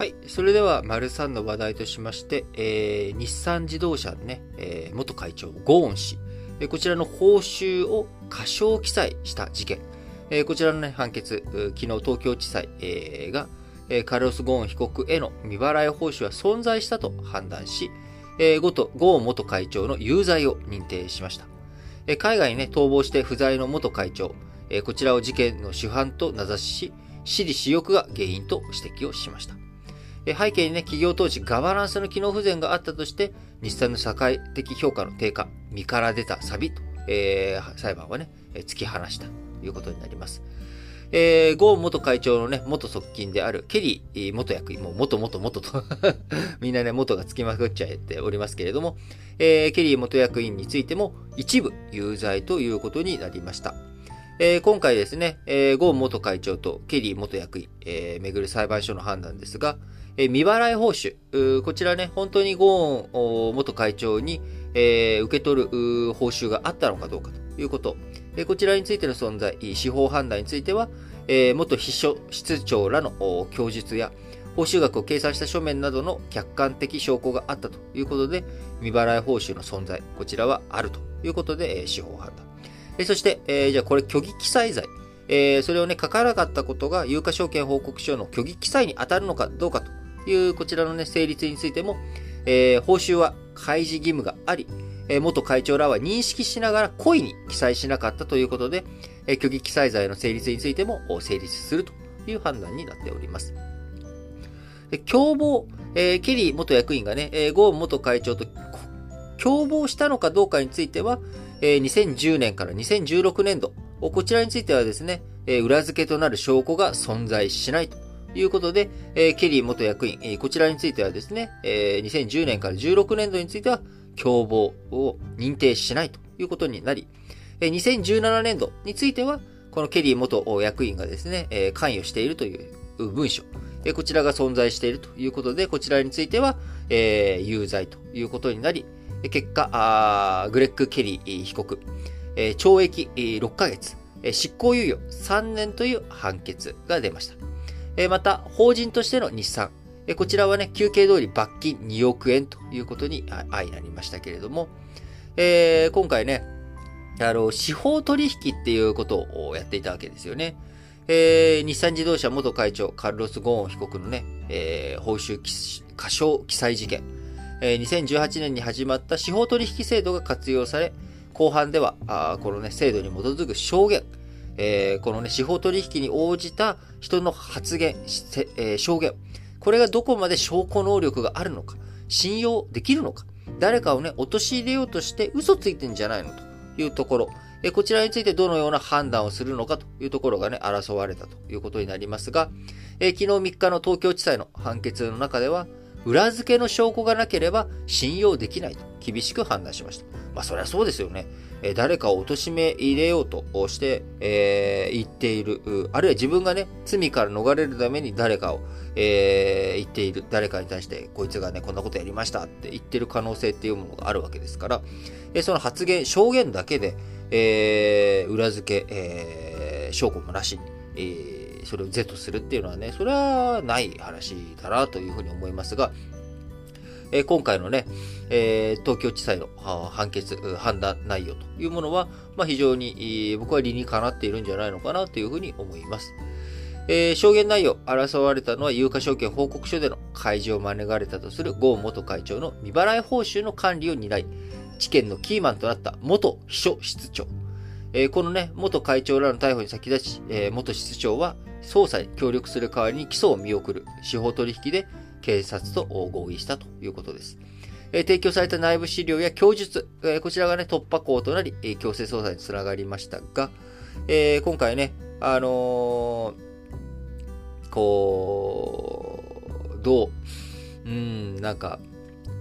はい。それでは、丸3の話題としまして、えー、日産自動車のね、えー、元会長、ゴーン氏、えー、こちらの報酬を過少記載した事件、えー、こちらのね、判決、昨日東京地裁、えー、が、えー、カルロス・ゴーン被告への未払い報酬は存在したと判断し、えー、ゴーン元会長の有罪を認定しました。えー、海外にね、逃亡して不在の元会長、えー、こちらを事件の主犯と名指しし、私利私欲が原因と指摘をしました。背景にね、企業投資ガバナンスの機能不全があったとして、日産の社会的評価の低下、身から出たサビと、えー、裁判はね、突き放したということになります。えー、ゴーン元会長のね、元側近であるケリー元役員、もう元元元と みんなね、元がつきまくっちゃっておりますけれども、えー、ケリー元役員についても一部有罪ということになりました。えー、今回ですね、えー、ゴーン元会長とケリー元役員、えー、巡る裁判所の判断ですが、え未払い報酬、こちらね、本当にゴーン元会長に、えー、受け取る報酬があったのかどうかということ、えこちらについての存在、司法判断については、えー、元秘書室長らの供述や、報酬額を計算した書面などの客観的証拠があったということで、未払い報酬の存在、こちらはあるということで、え司法判断。えそして、えじゃあこれ虚偽記載罪。えそれをね、書かなかったことが有価証券報告書の虚偽記載に当たるのかどうかというこちらのね、成立についても、えー、報酬は開示義務があり、えー、元会長らは認識しながら故意に記載しなかったということで、えー、虚偽記載罪の成立についても成立するという判断になっております。共謀、えー、ケリー元役員がね、えー、ゴーン元会長と共謀したのかどうかについては、えー、2010年から2016年度、こちらについてはですね、えー、裏付けとなる証拠が存在しないとということで、えー、ケリー元役員、えー、こちらについてはですね、えー、2010年から16年度については、共謀を認定しないということになり、えー、2017年度については、このケリー元役員がですね、えー、関与しているという文書、えー、こちらが存在しているということで、こちらについては、えー、有罪ということになり、結果、あグレッグ・ケリー被告、えー、懲役6ヶ月、執行猶予3年という判決が出ました。えまた、法人としての日産。えこちらはね、休憩通り罰金2億円ということに相なりましたけれども、えー、今回ね、あの、司法取引っていうことをやっていたわけですよね。えー、日産自動車元会長、カルロス・ゴーン被告のね、えー、報酬過少記載事件。えー、2018年に始まった司法取引制度が活用され、後半では、あこのね、制度に基づく証言、えー、このね、司法取引に応じた人の発言、えー、証言、これがどこまで証拠能力があるのか、信用できるのか、誰かをね、陥れようとして嘘ついてんじゃないのというところ、えこちらについてどのような判断をするのかというところがね、争われたということになりますが、え昨日3日の東京地裁の判決の中では、裏付けの証拠がなければ信用できないと厳しく判断しました。まあそりゃそうですよね。誰かを貶め入れようとして、えー、言っている、あるいは自分がね、罪から逃れるために誰かを、えー、言っている、誰かに対して、こいつがね、こんなことやりましたって言ってる可能性っていうものがあるわけですから、えその発言、証言だけで、えー、裏付け、えー、証拠もなしに、えー、それを是とするっていうのはね、それはない話だなというふうに思いますが、え今回のね、え東京地裁の判決、判断内容というものは、まあ、非常に、僕は理にかなっているんじゃないのかなというふうに思います。えー、証言内容、争われたのは有価証券報告書での開示を免れたとするゴーン元会長の未払い報酬の管理を担い、事件のキーマンとなった元秘書室長。えー、このね、元会長らの逮捕に先立ち、えー、元室長は捜査に協力する代わりに起訴を見送る司法取引で警察と合意したということです。え提供された内部資料や供述、えこちらがね、突破口となり、え強制捜査につながりましたが、え今回ね、あのー、こう、どう、うん、なんか、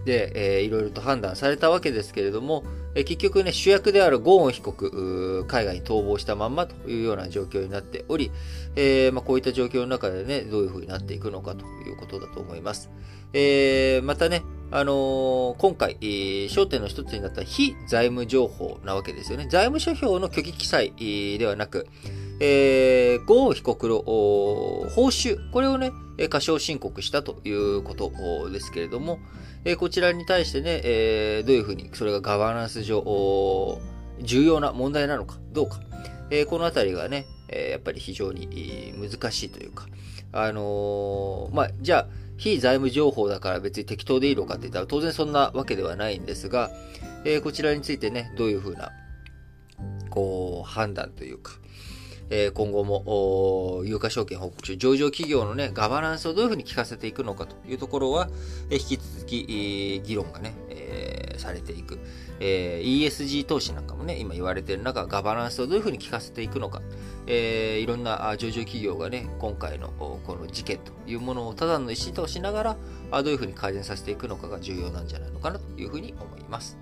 で、えー、いろいろと判断されたわけですけれども、え結局ね、主役であるゴーン被告、海外に逃亡したまんまというような状況になっており、えー、まあ、こういった状況の中でね、どういう風になっていくのかということだと思います。えー、またね、あのー、今回、えー、焦点の一つになった非財務情報なわけですよね。財務諸表の虚偽記載ではなく、えー、ゴーン被告の報酬、これをね、過少申告したということですけれども、こちらに対してね、どういうふうにそれがガバナンス上、重要な問題なのかどうか、このあたりがね、やっぱり非常に難しいというか、あのー、まあ、じゃあ、非財務情報だから別に適当でいいのかって言ったら当然そんなわけではないんですが、えこちらについてね、どういうふうな、こう、判断というか、え今後も、有価証券報告書、上場企業のね、ガバナンスをどういうふうに聞かせていくのかというところは、え引き続き、議論がね、え、されていく。え、ESG 投資なんかもね、今言われている中、ガバナンスをどういうふうに聞かせていくのか。え、いろんな上場企業がね、今回のこの事件というものをただの石としながら、どういうふうに改善させていくのかが重要なんじゃないのかなというふうに思います。